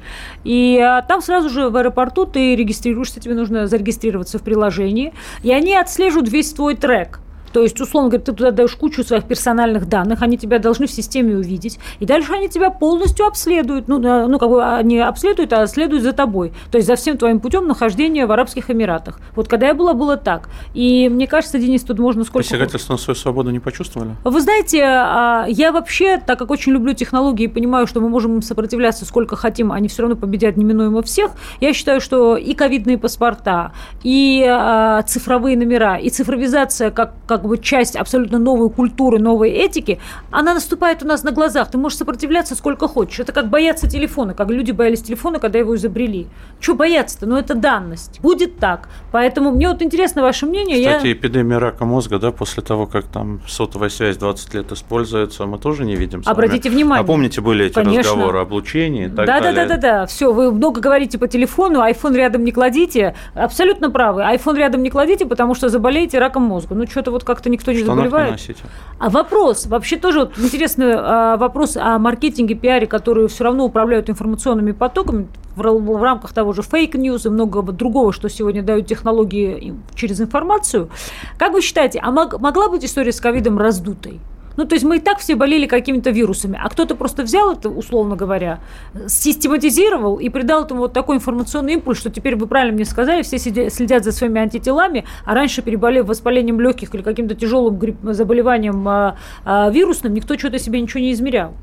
И а, там сразу же в аэропорту ты регистрируешься, тебе нужно зарегистрироваться в приложении. И они отслеживают весь твой трек. То есть, условно говоря, ты туда даешь кучу своих персональных данных, они тебя должны в системе увидеть, и дальше они тебя полностью обследуют. Ну, ну как бы они обследуют, а следуют за тобой. То есть за всем твоим путем нахождения в Арабских Эмиратах. Вот когда я была, было так. И мне кажется, Денис, тут можно сколько... Посягательство на свою свободу не почувствовали? Вы знаете, а, я вообще, так как очень люблю технологии и понимаю, что мы можем им сопротивляться сколько хотим, они все равно победят неминуемо всех, я считаю, что и ковидные паспорта, и а, цифровые номера, и цифровизация как, как бы часть абсолютно новой культуры, новой этики, она наступает у нас на глазах. Ты можешь сопротивляться сколько хочешь. Это как бояться телефона, как люди боялись телефона, когда его изобрели. Что бояться-то? Ну, это данность. Будет так. Поэтому мне вот интересно ваше мнение. Кстати, я... эпидемия рака мозга, да, после того, как там сотовая связь 20 лет используется, мы тоже не видим. Обратите внимание. А помните, были эти Конечно. разговоры об облучении и так да, далее? Да, да, да, да. Все, вы много говорите по телефону, iPhone рядом не кладите. Абсолютно правы. iPhone рядом не кладите, потому что заболеете раком мозга. Ну, что-то вот как-то никто не Штанах заболевает. Не а вопрос, вообще тоже вот интересный а, вопрос о маркетинге, пиаре, которые все равно управляют информационными потоками в, в рамках того же fake news и многого другого, что сегодня дают технологии через информацию. Как вы считаете, а мог, могла быть история с ковидом раздутой? Ну, то есть мы и так все болели какими-то вирусами, а кто-то просто взял это, условно говоря, систематизировал и придал этому вот такой информационный импульс, что теперь вы правильно мне сказали, все следят за своими антителами, а раньше переболев воспалением легких или каким-то тяжелым заболеванием а, а, вирусным, никто что-то себе ничего не измерял.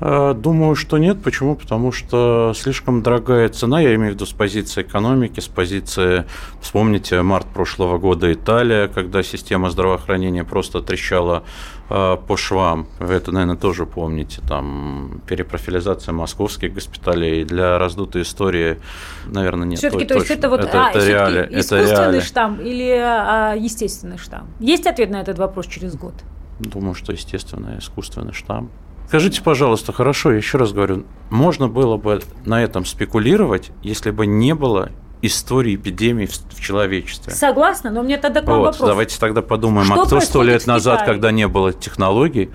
Э, думаю, что нет. Почему? Потому что слишком дорогая цена, я имею в виду с позиции экономики, с позиции, вспомните, март прошлого года Италия, когда система здравоохранения просто трещала э, по швам. Вы это, наверное, тоже помните. Там перепрофилизация московских госпиталей для раздутой истории, наверное, нет. Все-таки, то есть это вот это, а, это реали, искусственный это реали. штамм или а, естественный штамм? Есть ответ на этот вопрос через год? Думаю, что естественно искусственный штамм. Скажите, пожалуйста, хорошо, я еще раз говорю, можно было бы на этом спекулировать, если бы не было истории эпидемии в, в человечестве. Согласна, но мне тогда к вам вот, вопрос. Давайте тогда подумаем, а что а кто сто лет назад, когда не было технологий,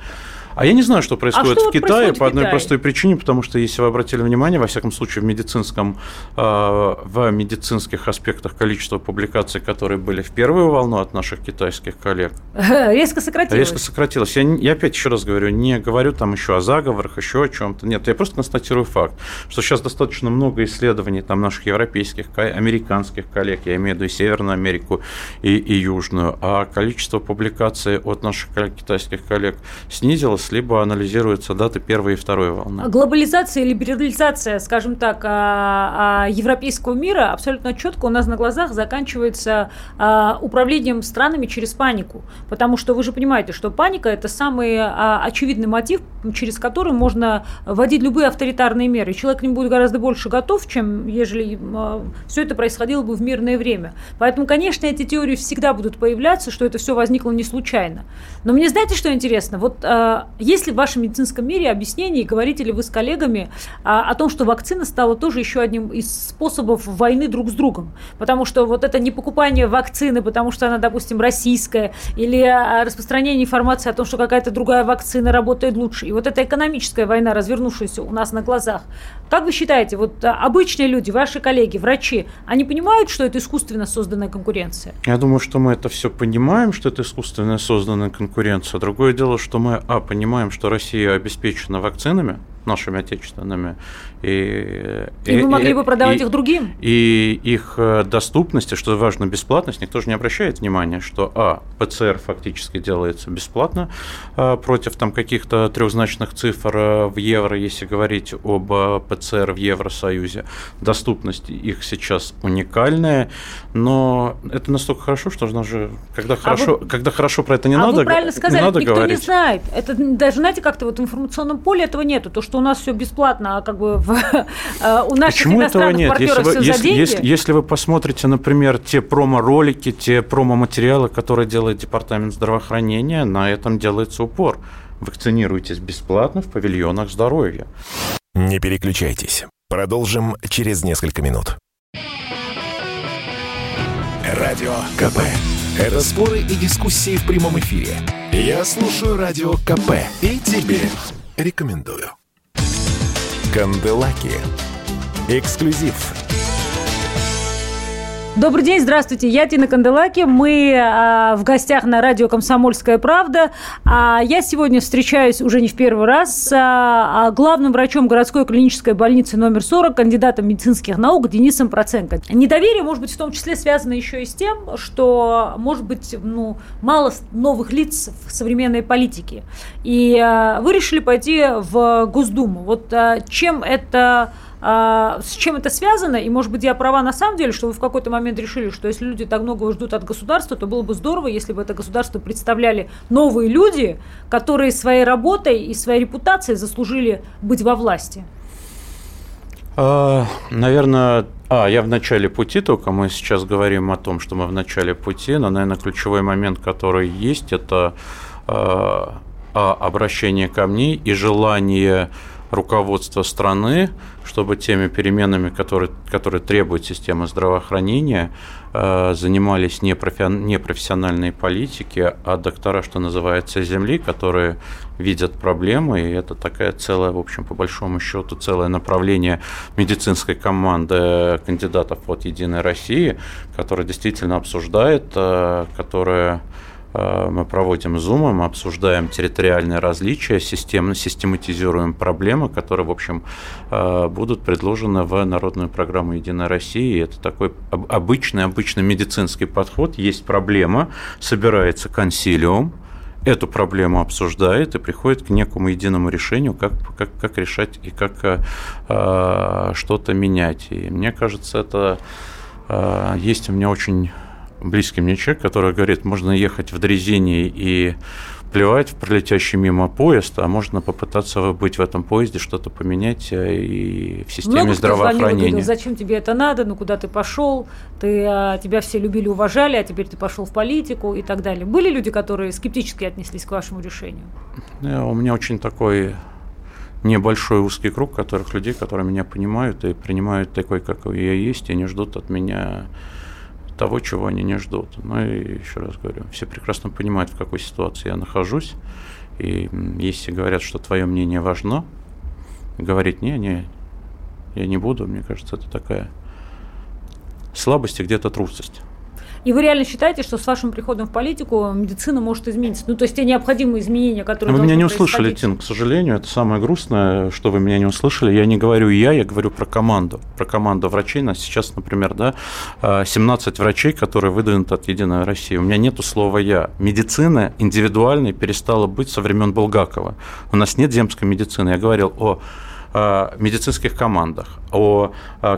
а я не знаю, что происходит а в Китае по одной простой причине, потому что, если вы обратили внимание, во всяком случае, в медицинском, э, в медицинских аспектах количество публикаций, которые были в первую волну от наших китайских коллег, [laughs] резко сократилось. Резко сократилось. Я, я опять еще раз говорю, не говорю там еще о заговорах, еще о чем-то. Нет, я просто констатирую факт, что сейчас достаточно много исследований там наших европейских, американских коллег, я имею в виду и Северную Америку, и, и Южную, а количество публикаций от наших китайских коллег снизилось кризис, либо анализируются даты первой и второй волны. Глобализация и либерализация, скажем так, а, а, европейского мира абсолютно четко у нас на глазах заканчивается а, управлением странами через панику. Потому что вы же понимаете, что паника – это самый очевидный мотив, через который можно вводить любые авторитарные меры. Человек ним будет гораздо больше готов, чем ежели все это происходило бы в мирное время. Поэтому, конечно, эти теории всегда будут появляться, что это все возникло не случайно. Но мне знаете, что интересно? Вот э, есть ли в вашем медицинском мире объяснение, и говорите ли вы с коллегами э, о том, что вакцина стала тоже еще одним из способов войны друг с другом? Потому что вот это не покупание вакцины, потому что она, допустим, российская, или э, распространение информации о том, что какая-то другая вакцина работает лучше. И вот эта экономическая война, развернувшаяся у нас на глазах. Как вы считаете, вот э, обычные люди, ваши коллеги, врачи, они понимают, что это искусственно созданная конкуренция? Я думаю, что мы это все понимаем, что это искусственно созданная конкуренция. Другое дело, что мы, а, понимаем, что Россия обеспечена вакцинами, нашими отечественными. И, и, и вы могли бы продавать и, их другим? И их э, доступности, что важно, бесплатность, никто же не обращает внимания, что, а, ПЦР фактически делается бесплатно а, против там каких-то трехзначных цифр э, в евро, если говорить об ПЦР в Евросоюзе. Доступность их сейчас уникальная, но это настолько хорошо, что же, когда хорошо, а вы, когда хорошо про это не а надо, вы правильно сказали, не надо никто говорить. не знает. Это даже, знаете, как-то вот в информационном поле этого нету. То, что у нас все бесплатно, а как бы в, [laughs] э, у наших Почему этого нет? партнеров если все вы, за если, деньги. Если, если вы посмотрите, например, те промо-ролики, те промо-материалы, которые делает Департамент здравоохранения, на этом делается упор. Вакцинируйтесь бесплатно в павильонах здоровья. Не переключайтесь. Продолжим через несколько минут. Радио КП. Это споры и дискуссии в прямом эфире. Я слушаю Радио КП и тебе рекомендую. Канделаки. Эксклюзив Добрый день, здравствуйте. Я Тина Канделаки. Мы э, в гостях на радио «Комсомольская правда». А я сегодня встречаюсь уже не в первый раз с а, главным врачом городской клинической больницы номер 40, кандидатом медицинских наук Денисом Проценко. Недоверие, может быть, в том числе связано еще и с тем, что, может быть, ну, мало новых лиц в современной политике. И э, вы решили пойти в Госдуму. Вот э, чем это а, с чем это связано? И, может быть, я права на самом деле, что вы в какой-то момент решили, что если люди так многого ждут от государства, то было бы здорово, если бы это государство представляли новые люди, которые своей работой и своей репутацией заслужили быть во власти. А, наверное, а, я в начале пути только, мы сейчас говорим о том, что мы в начале пути, но, наверное, ключевой момент, который есть, это а, а обращение ко мне и желание руководства страны, чтобы теми переменами, которые, которые требует система здравоохранения, э, занимались не, профи, не профессиональные политики, а доктора, что называется, земли, которые видят проблемы, и это такая целая, в общем, по большому счету, целое направление медицинской команды кандидатов от «Единой России», которая действительно обсуждает, э, которая мы проводим зумы, мы обсуждаем территориальные различия, системно систематизируем проблемы, которые, в общем, э, будут предложены в народную программу «Единая Россия». Это такой обычный, обычный медицинский подход. Есть проблема, собирается консилиум, эту проблему обсуждает и приходит к некому единому решению, как, как, как решать и как э, что-то менять. И мне кажется, это э, есть у меня очень близкий мне человек, который говорит, можно ехать в дрезине и плевать в пролетящий мимо поезд, а можно попытаться быть в этом поезде, что-то поменять э, и в системе Много здравоохранения. Кто говорил, зачем тебе это надо, ну куда ты пошел, ты, а, тебя все любили, уважали, а теперь ты пошел в политику и так далее. Были люди, которые скептически отнеслись к вашему решению? Э, у меня очень такой небольшой узкий круг которых людей, которые меня понимают и принимают такой, какой я есть, и не ждут от меня того, чего они не ждут. Ну и еще раз говорю, все прекрасно понимают, в какой ситуации я нахожусь. И если говорят, что твое мнение важно, говорить не, не, я не буду, мне кажется, это такая слабость и где-то трусость. И вы реально считаете, что с вашим приходом в политику медицина может измениться? Ну, то есть те необходимые изменения, которые Вы меня не услышали, Тин, к сожалению. Это самое грустное, что вы меня не услышали. Я не говорю я, я говорю про команду. Про команду врачей. У нас сейчас, например, да, 17 врачей, которые выдвинуты от «Единой России». У меня нету слова «я». Медицина индивидуальной перестала быть со времен Булгакова. У нас нет земской медицины. Я говорил о медицинских командах, о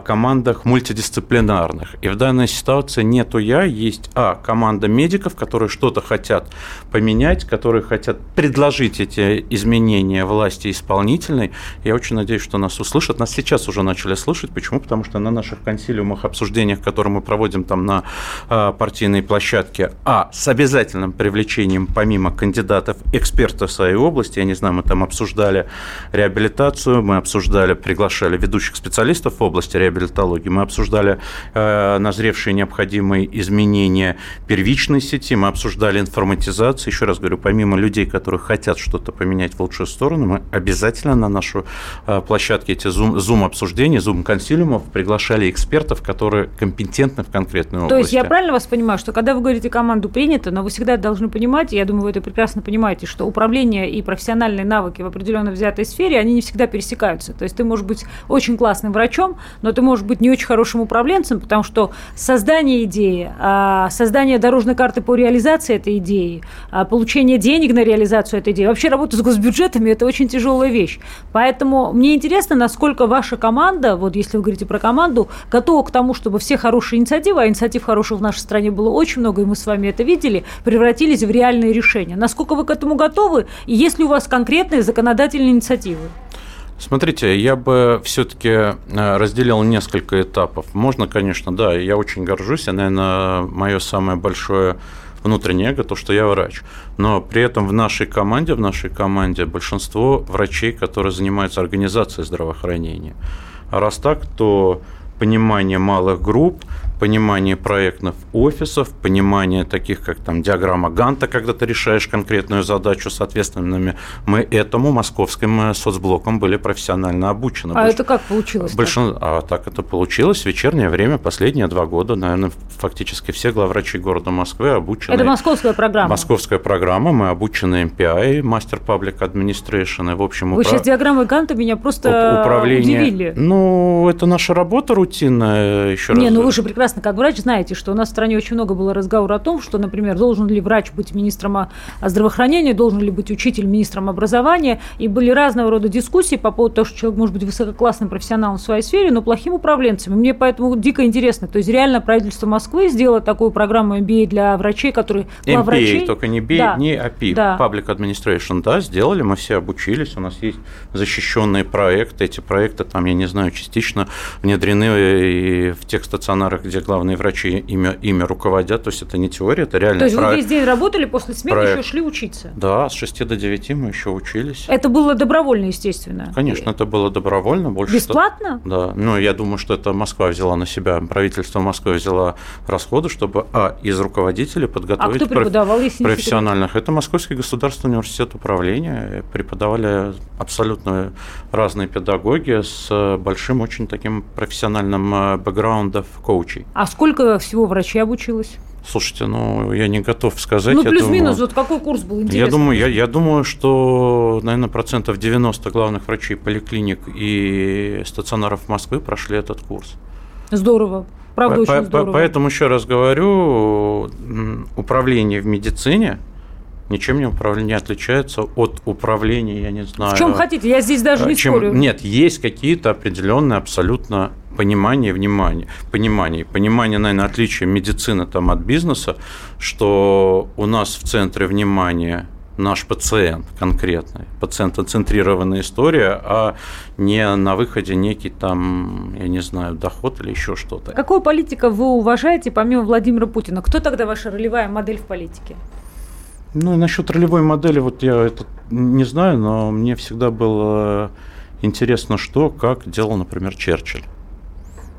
командах мультидисциплинарных. И в данной ситуации нету я, есть а команда медиков, которые что-то хотят поменять, которые хотят предложить эти изменения власти исполнительной. Я очень надеюсь, что нас услышат. Нас сейчас уже начали слышать. Почему? Потому что на наших консилиумах, обсуждениях, которые мы проводим там на партийной площадке, а с обязательным привлечением помимо кандидатов экспертов своей области, я не знаю, мы там обсуждали реабилитацию, мы обсуждали, приглашали ведущих специалистов в области реабилитологии, мы обсуждали э, назревшие необходимые изменения первичной сети, мы обсуждали информатизацию. Еще раз говорю, помимо людей, которые хотят что-то поменять в лучшую сторону, мы обязательно на нашу э, площадке эти зум-обсуждения, зум-консилиумов приглашали экспертов, которые компетентны в конкретной области. То есть я правильно вас понимаю, что когда вы говорите команду принято, но вы всегда должны понимать, я думаю, вы это прекрасно понимаете, что управление и профессиональные навыки в определенно взятой сфере, они не всегда пересекаются развиваются. То есть ты можешь быть очень классным врачом, но ты можешь быть не очень хорошим управленцем, потому что создание идеи, а, создание дорожной карты по реализации этой идеи, а, получение денег на реализацию этой идеи, вообще работа с госбюджетами – это очень тяжелая вещь. Поэтому мне интересно, насколько ваша команда, вот если вы говорите про команду, готова к тому, чтобы все хорошие инициативы, а инициатив хороших в нашей стране было очень много, и мы с вами это видели, превратились в реальные решения. Насколько вы к этому готовы, и есть ли у вас конкретные законодательные инициативы? Смотрите, я бы все-таки э, разделил несколько этапов. Можно, конечно, да, я очень горжусь, и, наверное, мое самое большое внутреннее эго, то, что я врач. Но при этом в нашей команде, в нашей команде большинство врачей, которые занимаются организацией здравоохранения. А раз так, то понимание малых групп, понимание проектных офисов, понимание таких, как там диаграмма Ганта, когда ты решаешь конкретную задачу, соответственно, мы этому московским соцблоком были профессионально обучены. А Больш... это как получилось? Большин... А так это получилось в вечернее время, последние два года, наверное, фактически все главврачи города Москвы обучены. Это московская программа? Московская программа, мы обучены MPI, Master Public Administration, и, в общем... Вы упра... сейчас диаграммы Ганта меня просто управление... удивили. Ну, это наша работа рутинная, еще Не, раз. ну вы же прекрасно прекрасно, как врач, знаете, что у нас в стране очень много было разговора о том, что, например, должен ли врач быть министром здравоохранения, должен ли быть учитель министром образования. И были разного рода дискуссии по поводу того, что человек может быть высококлассным профессионалом в своей сфере, но плохим управленцем. И мне поэтому дико интересно. То есть реально правительство Москвы сделало такую программу MBA для врачей, которые. MBA, только не BA, да. не API, да. Public Administration, да, сделали, мы все обучились, у нас есть защищенные проекты, эти проекты там, я не знаю, частично внедрены и в тех стационарах, где где главные врачи имя, имя руководят, то есть это не теория, это реально То есть проект. вы весь день работали, после смены проект. еще шли учиться? Да, с 6 до 9 мы еще учились. Это было добровольно, естественно? Конечно, это было добровольно. Больше Бесплатно? Что... Да, ну я думаю, что это Москва взяла на себя, правительство Москвы взяла расходы, чтобы, а, из руководителей подготовить а кто преподавал, если профессиональных. Это Московский государственный университет управления, преподавали абсолютно разные педагоги с большим очень таким профессиональным э, бэкграундом коучей. А сколько всего врачей обучилось? Слушайте, ну я не готов сказать. Ну плюс-минус, вот какой курс был интересный? Я думаю, я, я думаю, что, наверное, процентов 90 главных врачей поликлиник и стационаров Москвы прошли этот курс. Здорово. Правда, по, очень здорово. Поэтому еще раз говорю, управление в медицине ничем не, управление, не отличается от управления, я не знаю. В чем хотите, я здесь даже не чем, спорю. Нет, есть какие-то определенные абсолютно понимание, внимание, понимание, понимание, наверное, отличия медицины там от бизнеса, что у нас в центре внимания наш пациент конкретный, пациентоцентрированная история, а не на выходе некий там, я не знаю, доход или еще что-то. Какую политику вы уважаете помимо Владимира Путина? Кто тогда ваша ролевая модель в политике? Ну, насчет ролевой модели, вот я это не знаю, но мне всегда было интересно, что, как делал, например, Черчилль.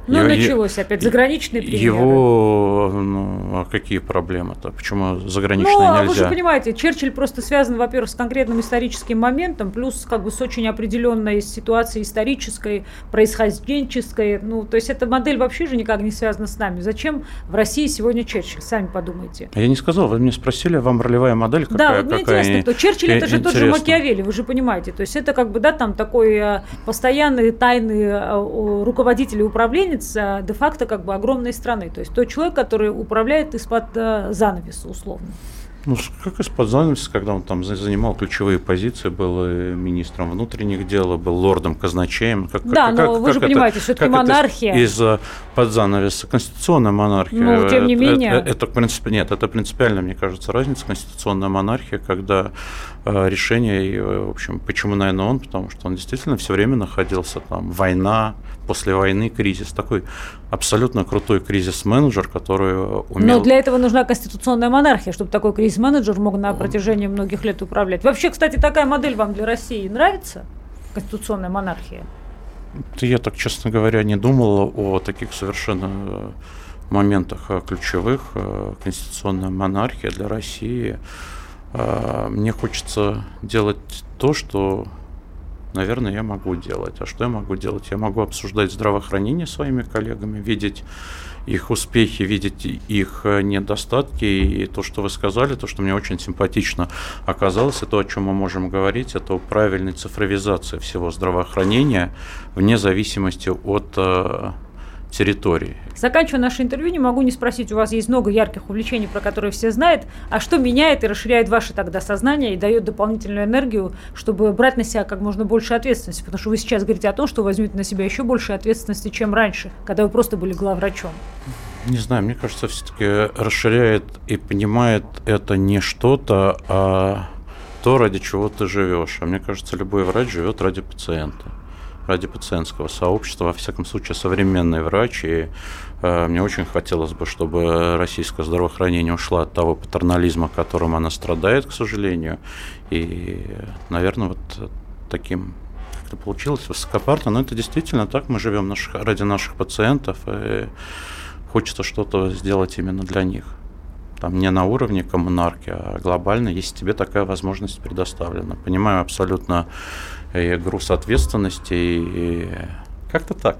Ну, началось опять заграничные примеры. Его, ну, а какие проблемы-то? Почему заграничные ну, нельзя? Ну, вы же понимаете, Черчилль просто связан, во-первых, с конкретным историческим моментом, плюс как бы с очень определенной ситуацией исторической, происхожденческой. Ну, то есть эта модель вообще же никак не связана с нами. Зачем в России сегодня Черчилль? Сами подумайте. А я не сказал, вы мне спросили, вам ролевая модель какая? Да, вот мне какая интересно, кто. Черчилль это же тот же Макиавелли, вы же понимаете. То есть это как бы, да, там такой э, постоянный тайный э, руководитель и э, де-факто как бы огромной страны. То есть тот человек, который управляет из-под занавеса, условно. Ну, как из-под занавеса, когда он там занимал ключевые позиции, был министром внутренних дел, был лордом казначеем. Как, да, как, но как, вы же понимаете, все-таки монархия. Из-за под занавеса конституционная монархия. Ну, тем не менее. Это, это, это, нет, это принципиально, мне кажется, разница. Конституционная монархия, когда э, решение, и, в общем, почему, наверное, он, потому что он действительно все время находился там, война, после войны кризис, такой абсолютно крутой кризис-менеджер, который умел... Но для этого нужна конституционная монархия, чтобы такой кризис-менеджер мог на протяжении многих лет управлять. Вообще, кстати, такая модель вам для России нравится? Конституционная монархия? Я так, честно говоря, не думал о таких совершенно э, моментах э, ключевых. Э, конституционная монархия для России. Мне хочется делать то, что наверное, я могу делать. А что я могу делать? Я могу обсуждать здравоохранение своими коллегами, видеть их успехи, видеть их э, недостатки. И то, что вы сказали, то, что мне очень симпатично оказалось, и то, о чем мы можем говорить, это о правильной цифровизации всего здравоохранения вне зависимости от э, территории. Заканчивая наше интервью, не могу не спросить, у вас есть много ярких увлечений, про которые все знают, а что меняет и расширяет ваше тогда сознание и дает дополнительную энергию, чтобы брать на себя как можно больше ответственности? Потому что вы сейчас говорите о том, что возьмете на себя еще больше ответственности, чем раньше, когда вы просто были главврачом. Не знаю, мне кажется, все-таки расширяет и понимает это не что-то, а то, ради чего ты живешь. А мне кажется, любой врач живет ради пациента ради пациентского сообщества, во всяком случае, современный врач. И э, мне очень хотелось бы, чтобы российское здравоохранение ушло от того патернализма, которым она страдает, к сожалению. И, наверное, вот таким как-то получилось высокопарно, но это действительно так. Мы живем наших, ради наших пациентов, и хочется что-то сделать именно для них там не на уровне коммунарки, а глобально, если тебе такая возможность предоставлена. Понимаю абсолютно и груз ответственности, и как-то так.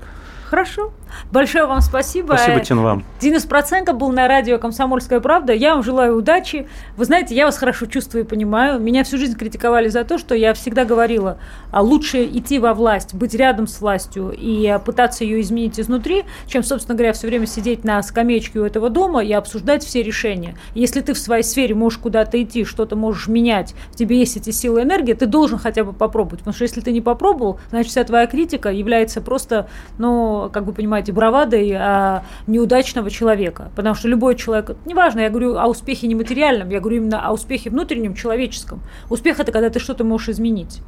Хорошо. Большое вам спасибо. Спасибо, Тин, вам. Денис Проценко был на радио «Комсомольская правда». Я вам желаю удачи. Вы знаете, я вас хорошо чувствую и понимаю. Меня всю жизнь критиковали за то, что я всегда говорила, а лучше идти во власть, быть рядом с властью и пытаться ее изменить изнутри, чем, собственно говоря, все время сидеть на скамеечке у этого дома и обсуждать все решения. Если ты в своей сфере можешь куда-то идти, что-то можешь менять, в тебе есть эти силы и энергия, ты должен хотя бы попробовать. Потому что если ты не попробовал, значит, вся твоя критика является просто, ну, как вы понимаете, бравадой а, неудачного человека. Потому что любой человек, неважно, я говорю о успехе нематериальном, я говорю именно о успехе внутреннем, человеческом. Успех – это когда ты что-то можешь изменить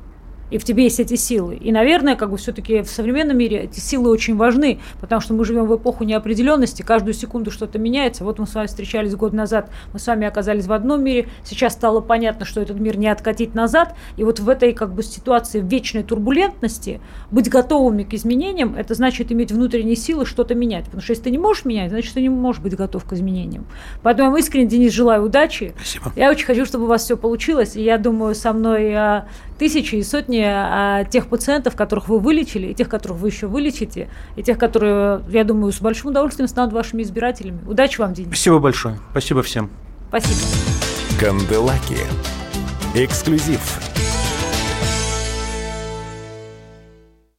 и в тебе есть эти силы. И, наверное, как бы все-таки в современном мире эти силы очень важны, потому что мы живем в эпоху неопределенности, каждую секунду что-то меняется. Вот мы с вами встречались год назад, мы с вами оказались в одном мире, сейчас стало понятно, что этот мир не откатить назад, и вот в этой как бы ситуации вечной турбулентности быть готовыми к изменениям, это значит иметь внутренние силы что-то менять, потому что если ты не можешь менять, значит ты не можешь быть готов к изменениям. Поэтому я вам искренне, Денис, желаю удачи. Спасибо. Я очень хочу, чтобы у вас все получилось, и я думаю, со мной а, тысячи и сотни а, тех пациентов, которых вы вылечили, и тех, которых вы еще вылечите, и тех, которые, я думаю, с большим удовольствием станут вашими избирателями. Удачи вам, Денис. Спасибо большое. Спасибо всем. Спасибо. Канделаки. Эксклюзив